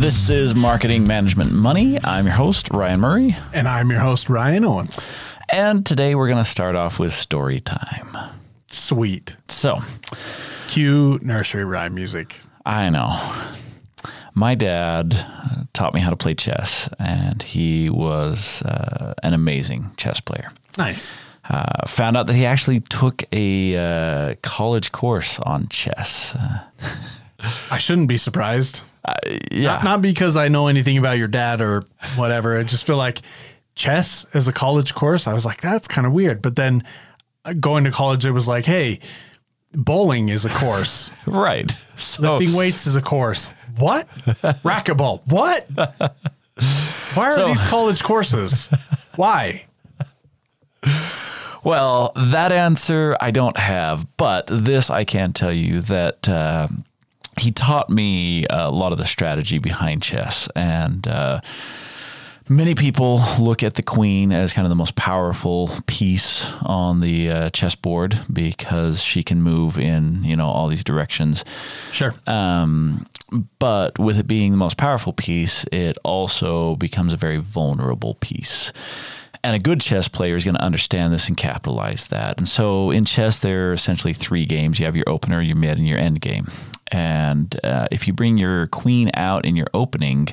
This is Marketing Management Money. I'm your host, Ryan Murray. And I'm your host, Ryan Owens. And today we're going to start off with story time. Sweet. So, cue nursery rhyme music. I know. My dad taught me how to play chess, and he was uh, an amazing chess player. Nice. Uh, found out that he actually took a uh, college course on chess. I shouldn't be surprised. Yeah. Not, not because I know anything about your dad or whatever. I just feel like chess as a college course, I was like, that's kind of weird. But then uh, going to college, it was like, hey, bowling is a course. right. So, Lifting weights is a course. What? Racquetball. What? Why are So- these college courses? Why? Well, that answer I don't have, but this I can tell you that uh, he taught me a lot of the strategy behind chess. And uh, many people look at the queen as kind of the most powerful piece on the uh, chessboard because she can move in, you know, all these directions. Sure. Um, but with it being the most powerful piece, it also becomes a very vulnerable piece. And a good chess player is going to understand this and capitalize that. And so in chess, there are essentially three games you have your opener, your mid, and your end game. And uh, if you bring your queen out in your opening,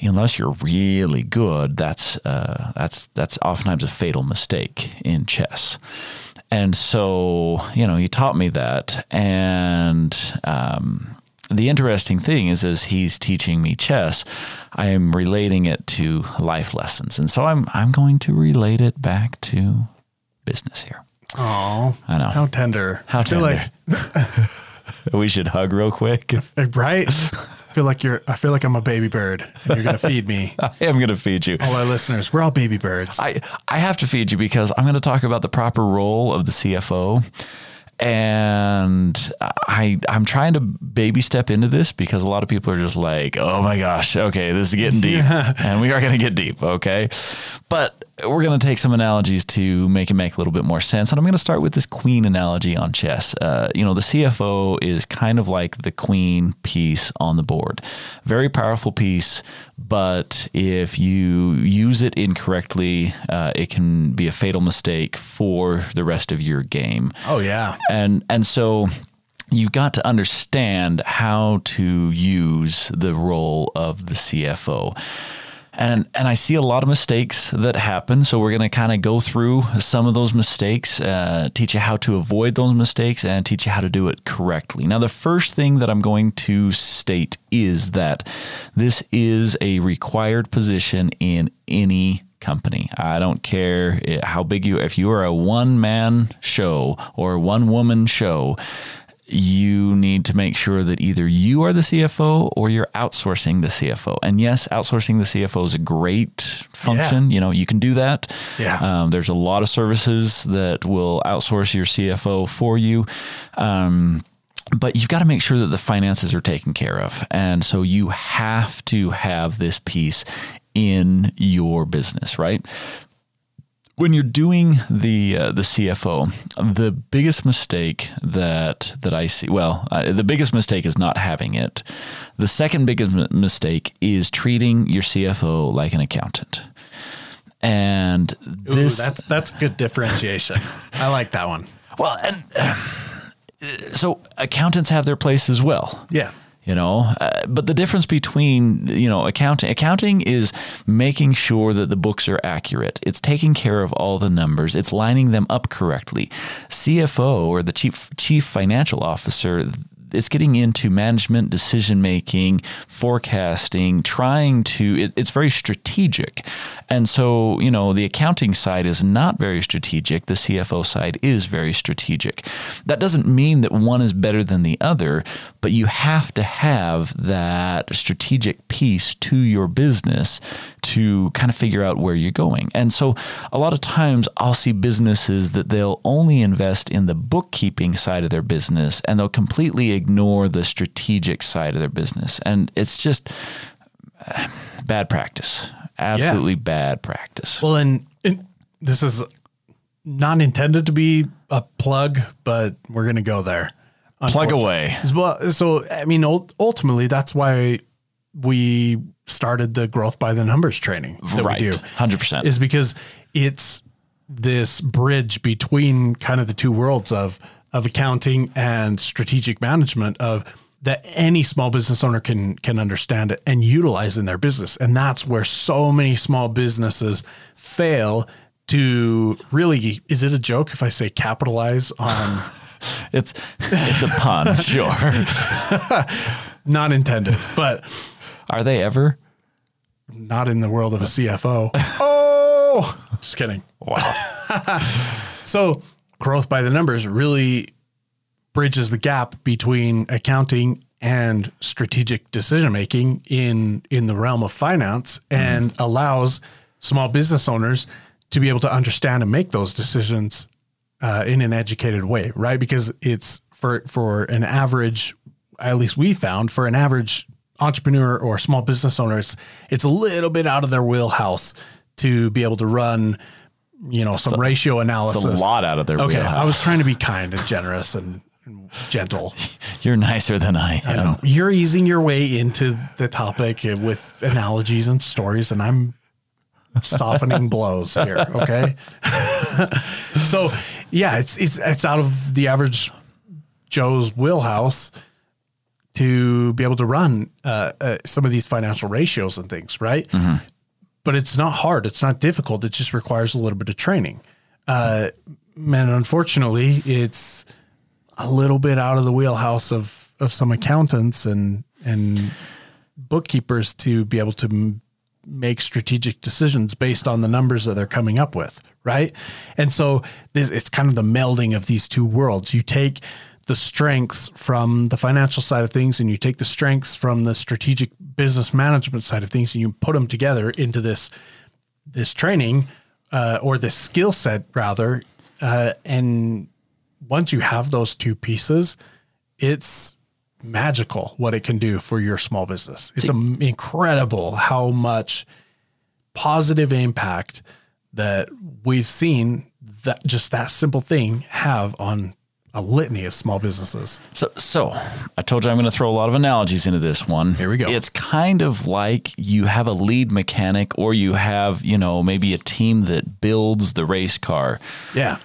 unless you're really good, that's uh, that's that's oftentimes a fatal mistake in chess. And so, you know, he taught me that. And um, the interesting thing is, as he's teaching me chess, I am relating it to life lessons. And so I'm, I'm going to relate it back to business here. Oh, I know. How tender. How I feel tender. like We should hug real quick. right? I feel like you're. I feel like I'm a baby bird. and You're gonna feed me. I am going to feed you. All our listeners, we're all baby birds. I, I have to feed you because I'm going to talk about the proper role of the CFO. And I I'm trying to baby step into this because a lot of people are just like, oh my gosh, okay, this is getting deep, and we are going to get deep, okay. But we're going to take some analogies to make it make a little bit more sense, and I'm going to start with this queen analogy on chess. Uh, you know, the CFO is kind of like the queen piece on the board, very powerful piece, but if you use it incorrectly, uh, it can be a fatal mistake for the rest of your game oh yeah. and and so you've got to understand how to use the role of the CFO. And and I see a lot of mistakes that happen. So we're going to kind of go through some of those mistakes, uh, teach you how to avoid those mistakes, and teach you how to do it correctly. Now, the first thing that I'm going to state is that this is a required position in any company. I don't care how big you if you are a one man show or one woman show, you need to make sure that either you are the CFO or you're outsourcing the CFO. And yes, outsourcing the CFO is a great function. You know, you can do that. Yeah. Um, there's a lot of services that will outsource your CFO for you. Um, but you've got to make sure that the finances are taken care of. And so you have to have this piece in your business, right? When you're doing the uh, the CFO, the biggest mistake that that I see, well, uh, the biggest mistake is not having it. The second biggest m- mistake is treating your CFO like an accountant. And Ooh, that's that's good differentiation. I like that one. well, and uh, so accountants have their place as well Yeah. You know? Uh, but the difference between you know accounting accounting is making sure that the books are accurate. It's taking care of all the numbers. It's lining them up correctly. Cfo or the chief chief financial officer it's getting into management decision making forecasting trying to it, it's very strategic. And so you know the accounting side is not very strategic. The cfo side is very strategic. That doesn't mean that one is better than the other but you have to have that strategic piece to your business to kind of figure out where you're going. And so a lot of times i'll see businesses that they'll only invest in the bookkeeping side of their business and they'll completely ignore the strategic side of their business and it's just uh, bad practice absolutely bad practice Well, and, and this is not intended to be a plug, but we're gonna go there. plug away Well, so I mean, ultimately, that's why we started the growth by the numbers training that right. we do. 100%. Is because it's this bridge between kind of the two worlds of of accounting and strategic management of that any small business owner can can understand it and utilize in their business. And that's where so many small businesses fail to really is it a joke if I say capitalize on it's it's a pun, sure. not intended, but Are they ever? not in the world of a CFO. oh, just kidding. Wow. So, growth by the numbers really bridges the gap between accounting and strategic decision making in in the realm of finance and allows small business owners to be able to understand and make those decisions uh, in an educated way, right? Because it's for for an average, at least we found for an average entrepreneur or small business owner, it's, it's a little bit out of their wheelhouse to be able to run, you know, some ratio analysis. A lot out of their Okay, wheelhouse. I was trying to be kind and generous and, and gentle. You're nicer than I am. You know, you're easing your way into the topic with analogies and stories, and I'm softening blows here. Okay, so yeah, it's it's it's out of the average Joe's wheelhouse to be able to run uh, uh, some of these financial ratios and things, right? But it's not hard. It's not difficult. It just requires a little bit of training. Uh, and unfortunately, it's a little bit out of the wheelhouse of of some accountants and and bookkeepers to be able to m- make strategic decisions based on the numbers that they're coming up with, right? And so this, it's kind of the melding of these two worlds. You take the strengths from the financial side of things and you take the strengths from the strategic business management side of things and you put them together into this this training uh, or this skill set rather uh, and once you have those two pieces it's magical what it can do for your small business. It's am- incredible how much positive impact that we've seen that just that simple thing have on a litany of small businesses So, so I told you I'm going to throw a lot of analogies into this one. Here we go. It's kind of like you have a lead mechanic, or you have, you know, maybe a team that builds the race car, yeah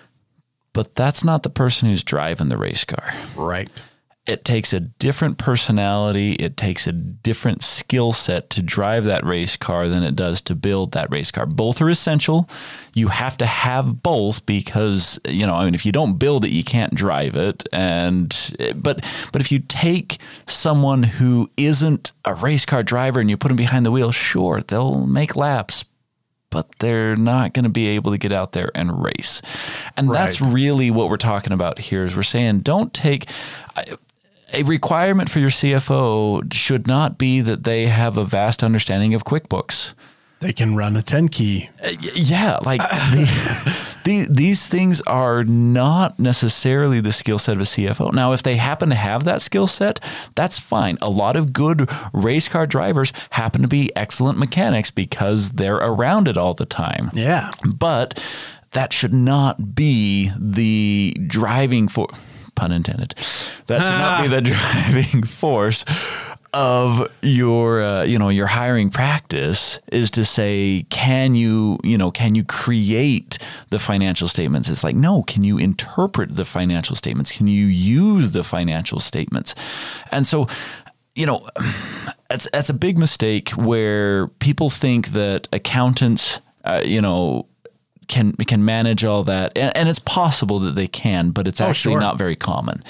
but that's not the person who's driving the race car. right It takes a different personality. It takes a different skill set to drive that race car than it does to build that race car. Both are essential. You have to have both because, you know, I mean, if you don't build it, you can't drive it. And, but, but if you take someone who isn't a race car driver and you put them behind the wheel, sure, they'll make laps, but they're not going to be able to get out there and race. And that's really what we're talking about here is we're saying don't take a requirement for your CFO should not be that they have a vast understanding of QuickBooks. they can run a 10 key uh, Y- Yeah, like the, the, these things are not necessarily the skill set of a CFO. Now, if they happen to have that skill set, that's fine. A lot of good race car drivers happen to be excellent mechanics because they're around it all the time. yeah But that should not be the driving force. Pun intended. That should not be the driving force of your, uh, you know, your hiring practice. Is to say, can you, you know, can you create the financial statements? It's like, no. Can you interpret the financial statements? Can you use the financial statements? And so, you know, that's that's a big mistake where people think that accountants, uh, you know, can can manage all that, and, and it's possible that they can, but it's actually sure. not very common.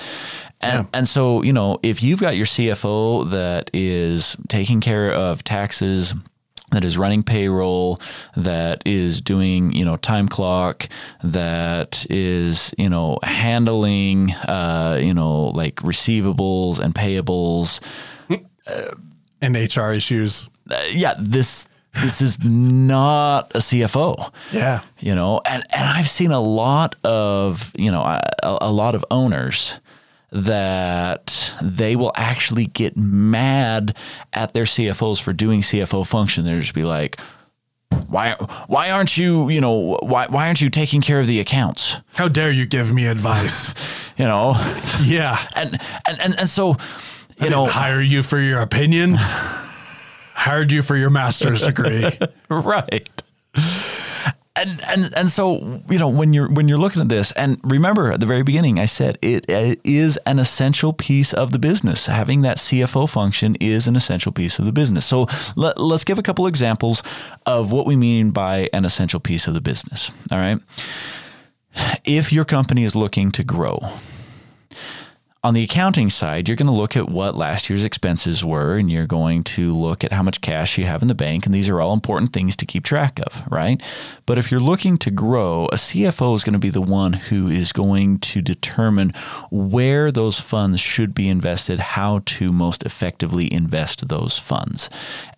And, and so, you know, if you've got your CFO that is taking care of taxes, that is running payroll, that is doing, you know, time clock, that is, you know, handling, uh, you know, like receivables and payables, and hr issues uh, yeah, this this is not a CFO. yeah You know, and and I've seen a lot of you know a, a lot of owners that they will actually get mad at their CFOs for doing CFO function. They'll just be like, why why aren't you you know why why aren't you taking care of the accounts? how dare you give me advice You know, yeah and and and, and so you know hire you for your opinion Hired you for your master's degree. right. And and and so you know when you're when you're looking at this and remember at the very beginning I said it, it is an essential piece of the business. Having that CFO function is an essential piece of the business. So let, let's give a couple examples of what we mean by an essential piece of the business all right? If your company is looking to grow on the accounting side, you're going to look at what last year's expenses were and you're going to look at how much cash you have in the bank. And these are all important things to keep track of, right? But if you're looking to grow, a CFO is going to be the one who is going to determine where those funds should be invested, how to most effectively invest those funds.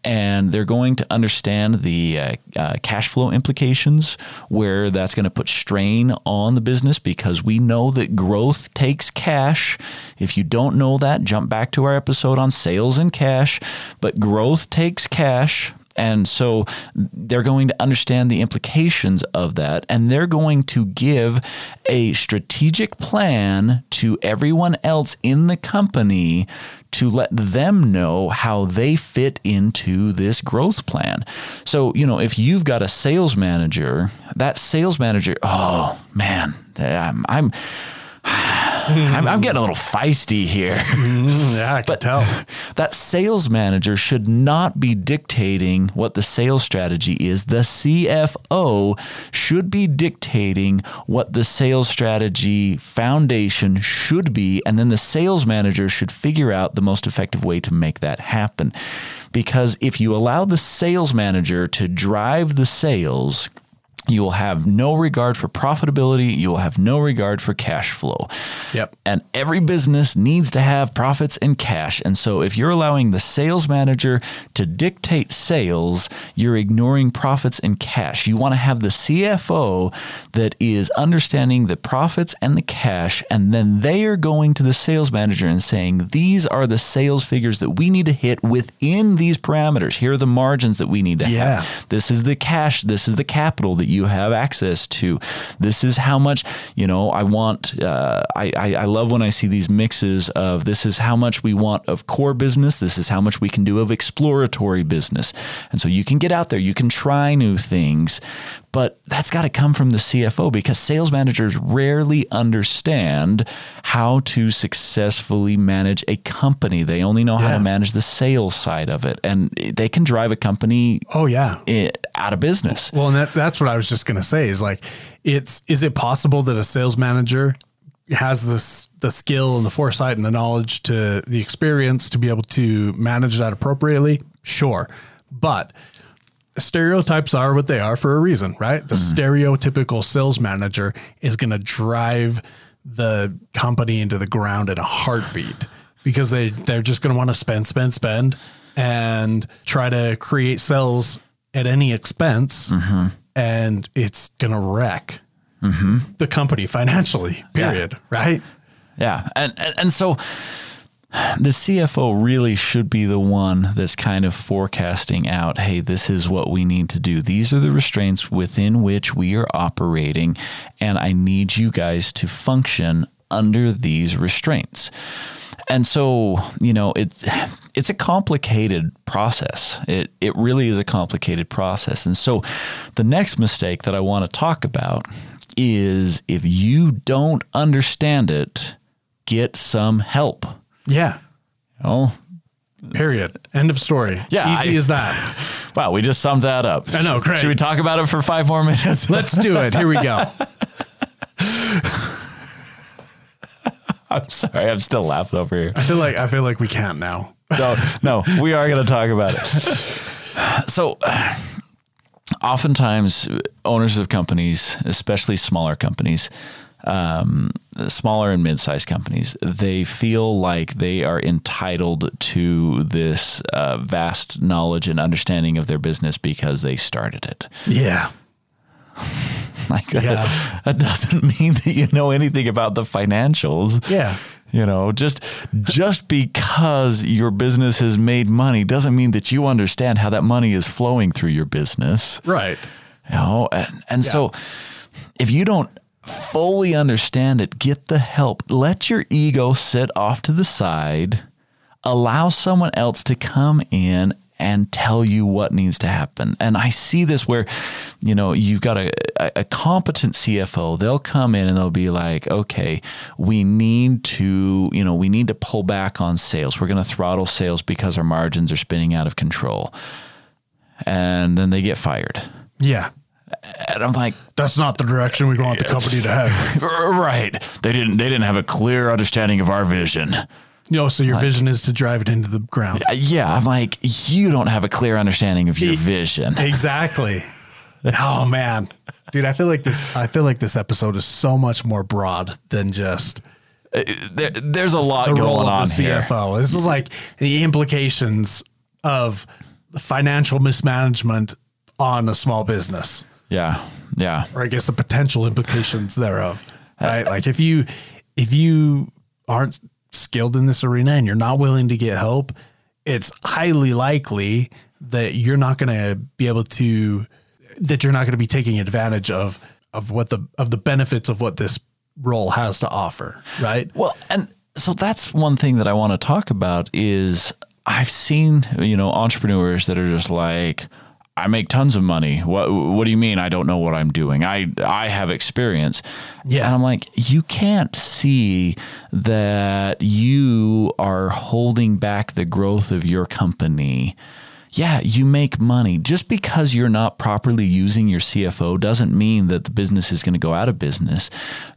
And they're going to understand the uh, uh, cash flow implications, where that's going to put strain on the business because we know that growth takes cash. If you don't know that, jump back to our episode on sales and cash. But growth takes cash. And so they're going to understand the implications of that. And they're going to give a strategic plan to everyone else in the company to let them know how they fit into this growth plan. So, you know, if you've got a sales manager, that sales manager, oh man, I'm, I'm I'm, I'm, getting a little feisty here. Mm, yeah, I can but tell. That sales manager should not be dictating what the sales strategy is. The CFO should be dictating what the sales strategy foundation should be. And then the sales manager should figure out the most effective way to make that happen. Because if you allow the sales manager to drive the sales, you will have no regard for profitability. You will have no regard for cash flow. Yep. And every business needs to have profits and cash. And so if you're allowing the sales manager to dictate sales, you're ignoring profits and cash. You want to have the CFO that is understanding the profits and the cash. And then they are going to the sales manager and saying, these are the sales figures that we need to hit within these parameters. Here are the margins that we need to yeah. have. This is the cash. This is the capital that you have access to. This is how much, you know, I want, uh, I, I, I love when I see these mixes of this is how much we want of core business. This is how much we can do of exploratory business. And so you can get out there, you can try new things, but that's got to come from the CFO because sales managers rarely understand how to successfully manage a company. They only know yeah. how to manage the sales side of it, and they can drive a company. Oh yeah, out of business. Well, and that, that's what I was just going to say is like, it's is it possible that a sales manager has this the skill and the foresight and the knowledge to the experience to be able to manage that appropriately? Sure, but stereotypes are what they are for a reason, right? The mm. stereotypical sales manager is going to drive the company into the ground in a heartbeat because they they're just going to want to spend spend spend and try to create sales at any expense mm-hmm. and it's going to wreck mm-hmm. the company financially period yeah. right yeah and, and and so the CFO really should be the one that's kind of forecasting out hey, this is what we need to do. These are the restraints within which we are operating, and I need you guys to function under these restraints. And so, you know, it's it's a complicated process. It it really is a complicated process. And so the next mistake that I want to talk about is if you don't understand it, get some help. Yeah. Oh. Period. End of story. Yeah. Easy I, as that. Wow, we just summed that up. I know, great. Should we talk about it for five more minutes? Let's do it. Here we go. I'm sorry, I'm still laughing over here. I feel like I feel like we can't now. No, no, we are going to talk about it. So, oftentimes, owners of companies, especially smaller companies, um, smaller and mid-sized companies, they feel like they are entitled to this uh, vast knowledge and understanding of their business because they started it. Yeah. like yeah. That, that doesn't mean that you know anything about the financials. Yeah. You know, just just because your business has made money doesn't mean that you understand how that money is flowing through your business. Right. You know, and, and yeah. so if you don't fully understand it, get the help. Let your ego sit off to the side. Allow someone else to come in and tell you what needs to happen. And I see this where, you know, you've got a, a competent CFO. They'll come in and they'll be like, okay, we need to, you know, we need to pull back on sales. We're going to throttle sales because our margins are spinning out of control. And then they get fired. Yeah. And I'm like, That's not the direction we want the company to have. right. They didn't they didn't have a clear understanding of our vision. Know, so your vision is to drive it into the ground. Uh, Yeah, I'm like, you don't have a clear understanding of your vision. Exactly. oh man. Dude, I feel like this I feel like this episode is so much more broad than just There, there's a lot the going on the here. CFO. This is like the implications of financial mismanagement on a small business. Yeah, yeah, or I guess the potential implications thereof. Right? Like if you if you aren't skilled in this arena and you're not willing to get help, it's highly likely that you're not going to be able to that you're not going to be taking advantage of of what the of the benefits of what this role has to offer, right? Well, and so that's one thing that I want to talk about is I've seen, you know, entrepreneurs that are just like, I make tons of money. What what do you mean I don't know what I'm doing? I I have experience. Yeah. And I'm like, you can't see that you are holding back the growth of your company. Yeah, you make money. Just because you're not properly using your CFO doesn't mean that the business is going to go out of business.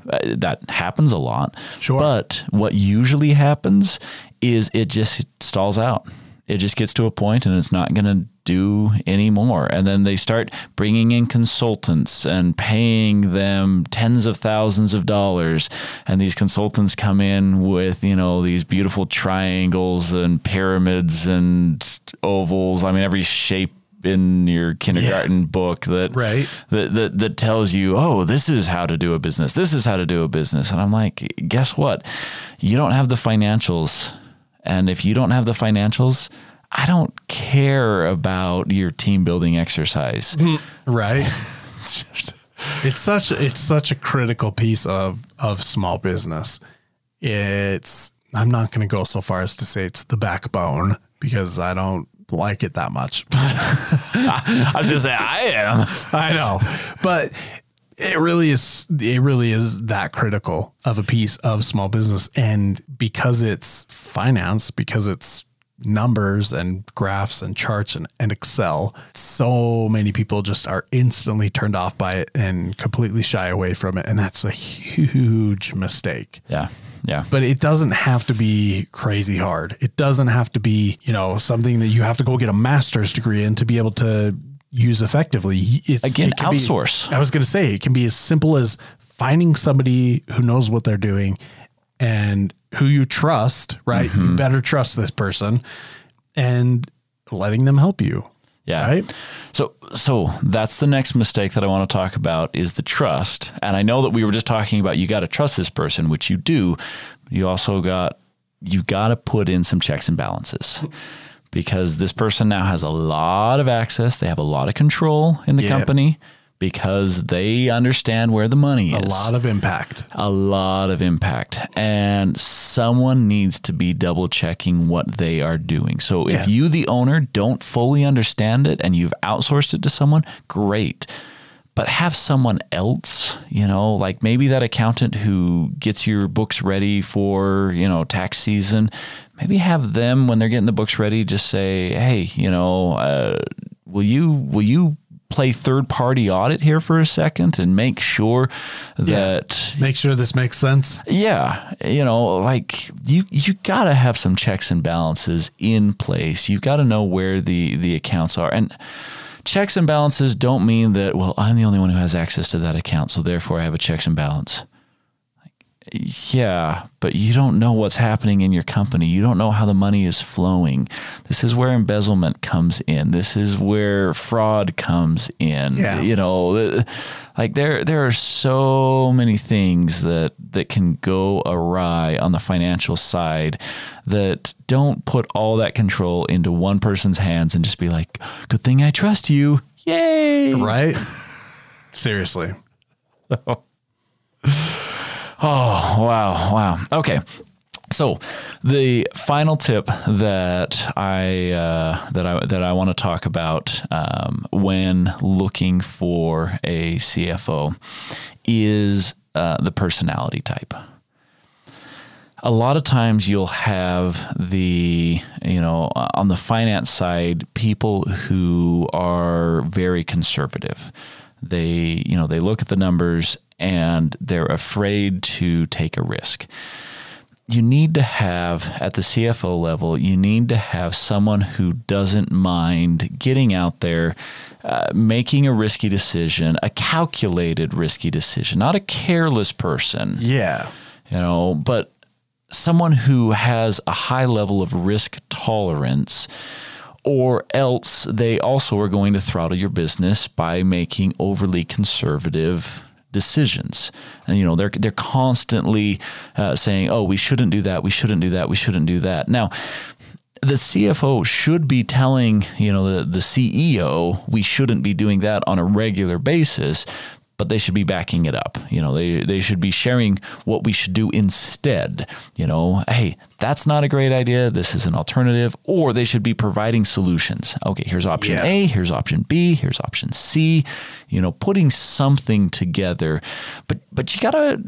Uh, that happens a lot. Sure. But what usually happens is it just stalls out. It just gets to a point and it's not going to do anymore. And then they start bringing in consultants and paying them tens of thousands of dollars. And these consultants come in with, you know, these beautiful triangles and pyramids and ovals. I mean, every shape in your kindergarten book that, Right. that, that, that tells you, oh, this is how to do a business. This is how to do a business. And I'm like, guess what? You don't have the financials. And if you don't have the financials, I don't care about your team building exercise. Hmm, right. it's such it's such a critical piece of of small business. It's I'm not going to go so far as to say it's the backbone because I don't like it that much. I was just I am. I know, but it really is. It really is that critical of a piece of small business, and because it's finance, because it's numbers and graphs and charts and, and Excel, so many people just are instantly turned off by it and completely shy away from it, and that's a huge mistake Yeah. Yeah. but it doesn't have to be crazy hard. It doesn't have to be, you know, something that you have to go get a master's degree in to be able to use effectively. It's, Again, it can be- outsource. I was going to say it can be as simple as finding somebody who knows what they're doing and who you trust, right? Mm-hmm. You better trust this person and letting them help you. Yeah. Right? So so that's the next mistake that I want to talk about is the trust. And I know that we were just talking about you got to trust this person, which you do. You also got you got to put in some checks and balances. Because this person now has a lot of access, they have a lot of control in the Yeah. company because they understand where the money is A lot of impact. a lot of impact and someone needs to be double checking what they are doing so Yeah. if you the owner don't fully understand it and you've outsourced it to someone great but have someone else you know like maybe that accountant who gets your books ready for you know tax season maybe have them when they're getting the books ready just say hey you know uh, will you will you play third party audit here for a second and make sure that Make sure this makes sense. yeah, you know, like you you got to have some checks and balances in place. You've got to know where the the accounts are. And checks and balances don't mean that well, I'm the only one who has access to that account, so therefore I have a checks and balance. Yeah, but you don't know what's happening in your company. You don't know how the money is flowing. This is where embezzlement comes in. This is where fraud comes in. Yeah. You know, like there there are so many things that that can go awry on the financial side that don't put all that control into one person's hands and just be like, "Good thing I trust you." Yay! Right? Seriously. Oh, wow, wow. Okay. So, the final tip that I uh, that I that I want to talk about um, when looking for a CFO is uh, the personality type. A lot of times, you'll have the you know on the finance side people who are very conservative. They you know they look at the numbers and they're afraid to take a risk you need to have at the CFO level, you need to have someone who doesn't mind getting out there, uh, making a risky decision, a calculated risky decision, not a careless person. Yeah. You know, but someone who has a high level of risk tolerance or else they also are going to throttle your business by making overly conservative decisions. And you know, they're they're constantly uh, saying, "Oh, we shouldn't do that. We shouldn't do that. We shouldn't do that." Now, the CFO should be telling, you know, the, the CEO, we shouldn't be doing that on a regular basis but they should be backing it up. You know, they, they should be sharing what we should do instead. You know, hey, that's not a great idea. This is an alternative. Or they should be providing solutions. Okay, here's option yeah. A, here's option B, here's option C. You know, putting something together. But but you gotta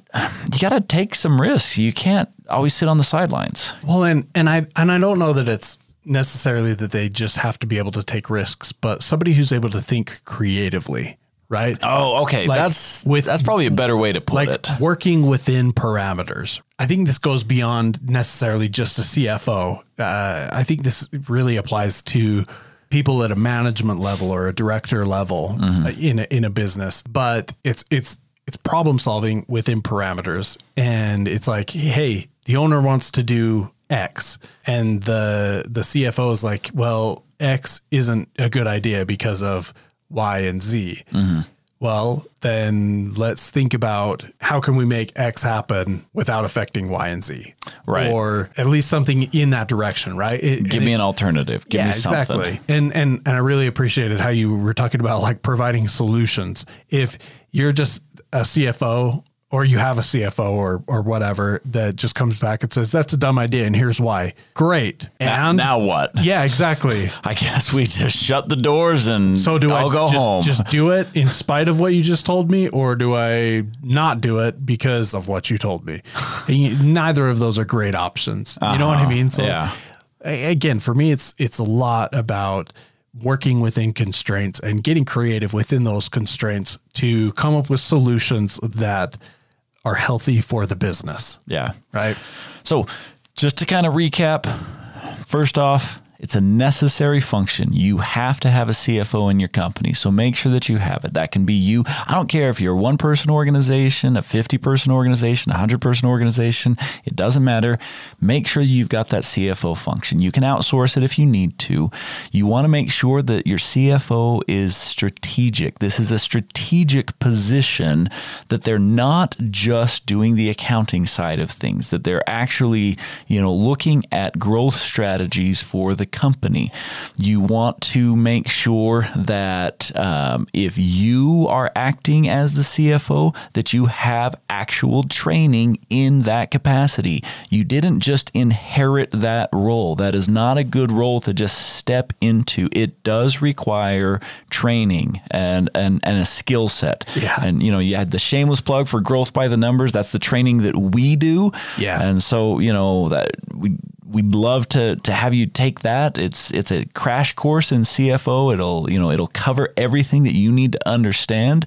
you gotta take some risks. You can't always sit on the sidelines. Well, and and I and I don't know that it's necessarily that they just have to be able to take risks, but somebody who's able to think creatively right? Oh, okay. Like that's with that's probably a better way to put like it. Working within parameters. I think this goes beyond necessarily just a CFO. Uh, I think this really applies to people at a management level or a director level mm-hmm. Uh, in a, in a business. But it's it's it's problem solving within parameters, and it's like, hey, the owner wants to do X, and the the CFO is like, well, X isn't a good idea because of Y, and Z. Mm-hmm. Well, then let's think about how can we make X happen without affecting Y and Z, right? Or at least something in that direction, right? It, Give me an alternative. Give yeah, me something. exactly. And and and I really appreciated how you were talking about like providing solutions. If you're just a CFO or you have a CFO or or whatever that just comes back and says that's a dumb idea and here's why. Great. And now, now what? Yeah, exactly. I guess we just shut the doors and so do I'll I go just, home. Just do it in spite of what you just told me, or do I not do it because of what you told me? Neither of those are great options. Uh-huh. You know what I uh-huh. mean? So yeah. again, for me, it's it's a lot about working within constraints and getting creative within those constraints to come up with solutions that are healthy for the business. Yeah. Right. So, just to kind of recap, first off, it's a necessary function. You have to have a CFO in your company. So make sure that you have it. That can be you. I don't care if you're a one person organization, a 50 person organization, a 100 person organization. It doesn't matter. Make sure you've got that CFO function. You can outsource it if you need to. You want to make sure that your CFO is strategic. This is a strategic position that they're not just doing the accounting side of things, that they're actually, you know, looking at growth strategies for the company. You want to make sure that um, if you are acting as the CFO, that you have actual training in that capacity. You didn't just inherit that role. That is not a good role to just step into. It does require training and and, and a skill set. Yeah. And you know, you had the shameless plug for growth by the numbers. That's the training that we do. Yeah. And so, you know, that we we'd love to to have you take that. It's it's a crash course in CFO. It'll you know it'll cover everything that you need to understand,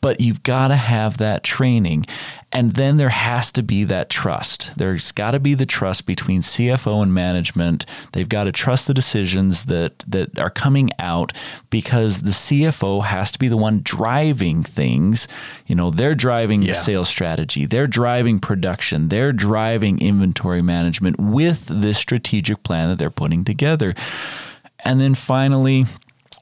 but you've got to have that training. And then there has to be that trust. There's got to be the trust between CFO and management. They've got to trust the decisions that that are coming out because the CFO has to be the one driving things. You know, they're driving yeah. the sales strategy, they're driving production, they're driving inventory management with this strategic plan that they're putting together. And then finally,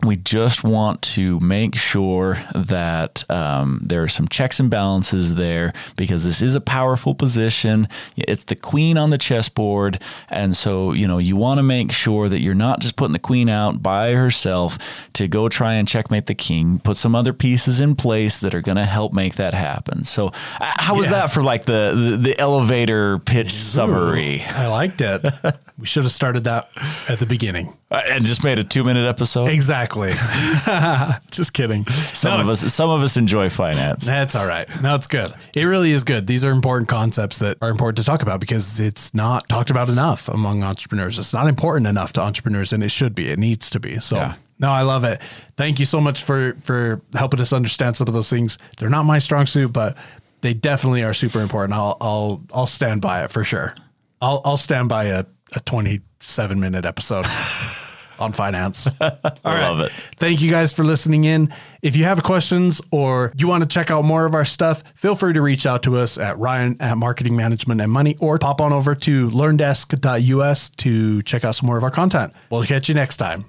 we just want to make sure that um, there are some checks and balances there because this is a powerful position. It's the queen on the chessboard. And so, you know, you want to make sure that you're not just putting the queen out by herself to go try and checkmate the king. Put some other pieces in place that are going to help make that happen. So, uh, how was Yeah. that for like the, the, the elevator pitch summary? I liked it. we should have started that at the beginning. Uh, and just made a two minute episode? Exactly. Just kidding. Some No, of us, some of us enjoy finance. That's all right. No, it's good. It really is good. These are important concepts that are important to talk about because it's not talked about enough among entrepreneurs. It's not important enough to entrepreneurs, and it should be. It needs to be. So. Yeah. No, I love it. Thank you so much for for helping us understand some of those things. They're not my strong suit, but they definitely are super important. I'll I'll I'll stand by it for sure. I'll I'll stand by a, a 27 minute episode on finance. All I love it. Thank you guys for listening in. If you have questions or you want to check out more of our stuff, feel free to reach out to us at Ryan at Marketing Management and Money or pop on over to learndesk.us to check out some more of our content. We'll catch you next time.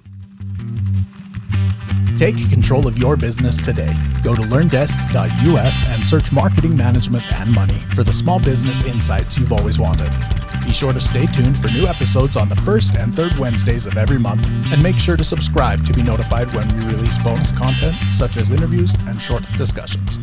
Take control of your business today. Go to learndesk.us and search marketing management and money for the small business insights you've always wanted. Be sure to stay tuned for new episodes on the first and third Wednesdays of every month, and make sure to subscribe to be notified when we release bonus content such as interviews and short discussions.